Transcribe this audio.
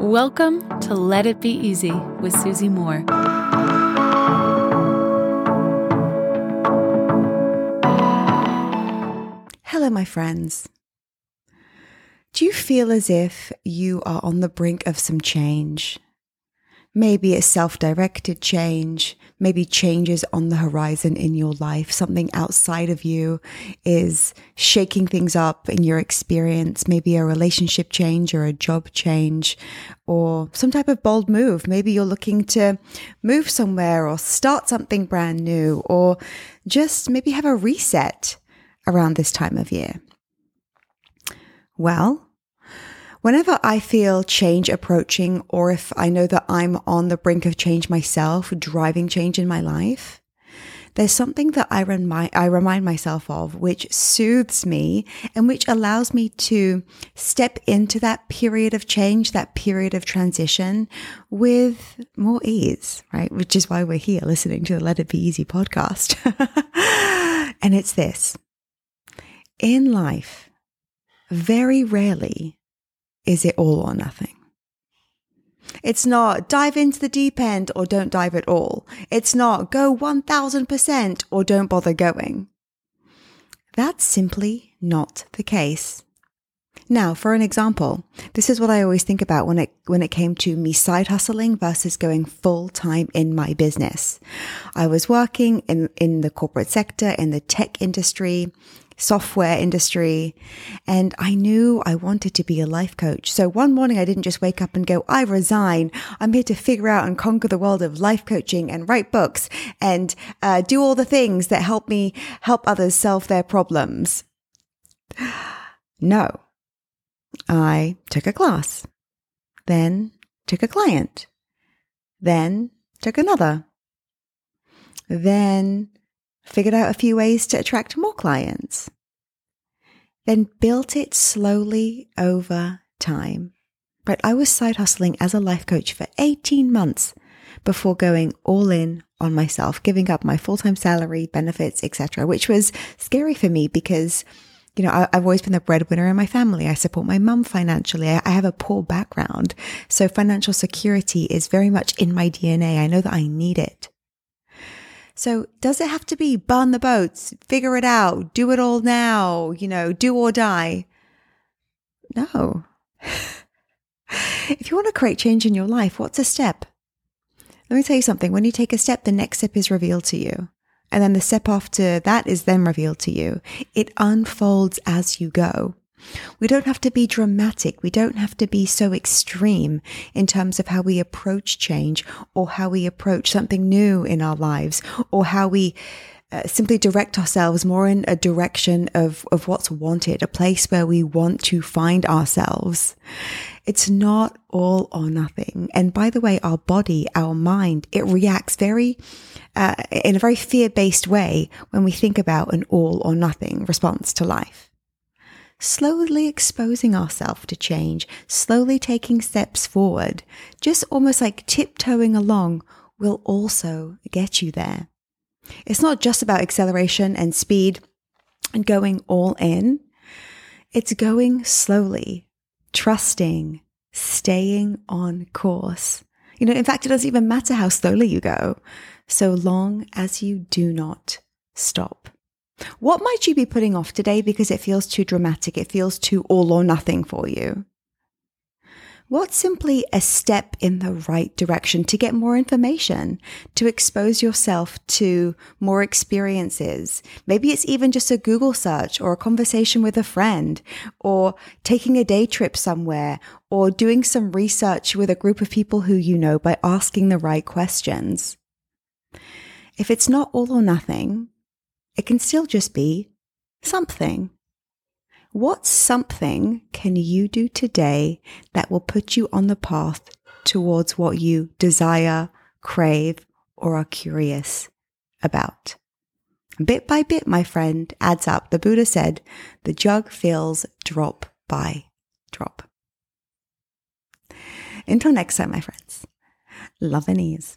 Welcome to Let It Be Easy with Susie Moore. Hello, my friends. Do you feel as if you are on the brink of some change? Maybe it's self directed change, maybe changes on the horizon in your life. Something outside of you is shaking things up in your experience. Maybe a relationship change or a job change or some type of bold move. Maybe you're looking to move somewhere or start something brand new or just maybe have a reset around this time of year. Well, Whenever I feel change approaching, or if I know that I'm on the brink of change myself, driving change in my life, there's something that I remind, I remind myself of, which soothes me and which allows me to step into that period of change, that period of transition with more ease, right? Which is why we're here listening to the Let It Be Easy podcast. and it's this in life, very rarely is it all or nothing? It's not dive into the deep end or don't dive at all. It's not go 1000% or don't bother going. That's simply not the case. Now, for an example, this is what I always think about when it when it came to me side hustling versus going full time in my business. I was working in in the corporate sector in the tech industry software industry. And I knew I wanted to be a life coach. So one morning I didn't just wake up and go, I resign. I'm here to figure out and conquer the world of life coaching and write books and uh, do all the things that help me help others solve their problems. No. I took a class, then took a client, then took another, then figured out a few ways to attract more clients, then built it slowly over time. Right, I was side hustling as a life coach for 18 months before going all in on myself, giving up my full-time salary, benefits, etc., which was scary for me because you know, I, have always been the breadwinner in my family. I support my mum financially. I, I have a poor background. So financial security is very much in my DNA. I know that I need it. So does it have to be burn the boats, figure it out, do it all now, you know, do or die? No. if you want to create change in your life, what's a step? Let me tell you something. When you take a step, the next step is revealed to you. And then the step after that is then revealed to you. It unfolds as you go. We don't have to be dramatic. We don't have to be so extreme in terms of how we approach change or how we approach something new in our lives or how we uh, simply direct ourselves more in a direction of, of what's wanted, a place where we want to find ourselves. It's not all or nothing. And by the way, our body, our mind, it reacts very, uh, in a very fear based way when we think about an all or nothing response to life slowly exposing ourselves to change, slowly taking steps forward, just almost like tiptoeing along will also get you there. It's not just about acceleration and speed and going all in. It's going slowly, trusting, staying on course. You know, in fact, it doesn't even matter how slowly you go, so long as you do not stop. What might you be putting off today because it feels too dramatic? It feels too all or nothing for you? What's simply a step in the right direction to get more information, to expose yourself to more experiences? Maybe it's even just a Google search or a conversation with a friend or taking a day trip somewhere or doing some research with a group of people who you know by asking the right questions. If it's not all or nothing, it can still just be something. What something can you do today that will put you on the path towards what you desire, crave, or are curious about? Bit by bit, my friend, adds up. The Buddha said, the jug fills drop by drop. Until next time, my friends, love and ease.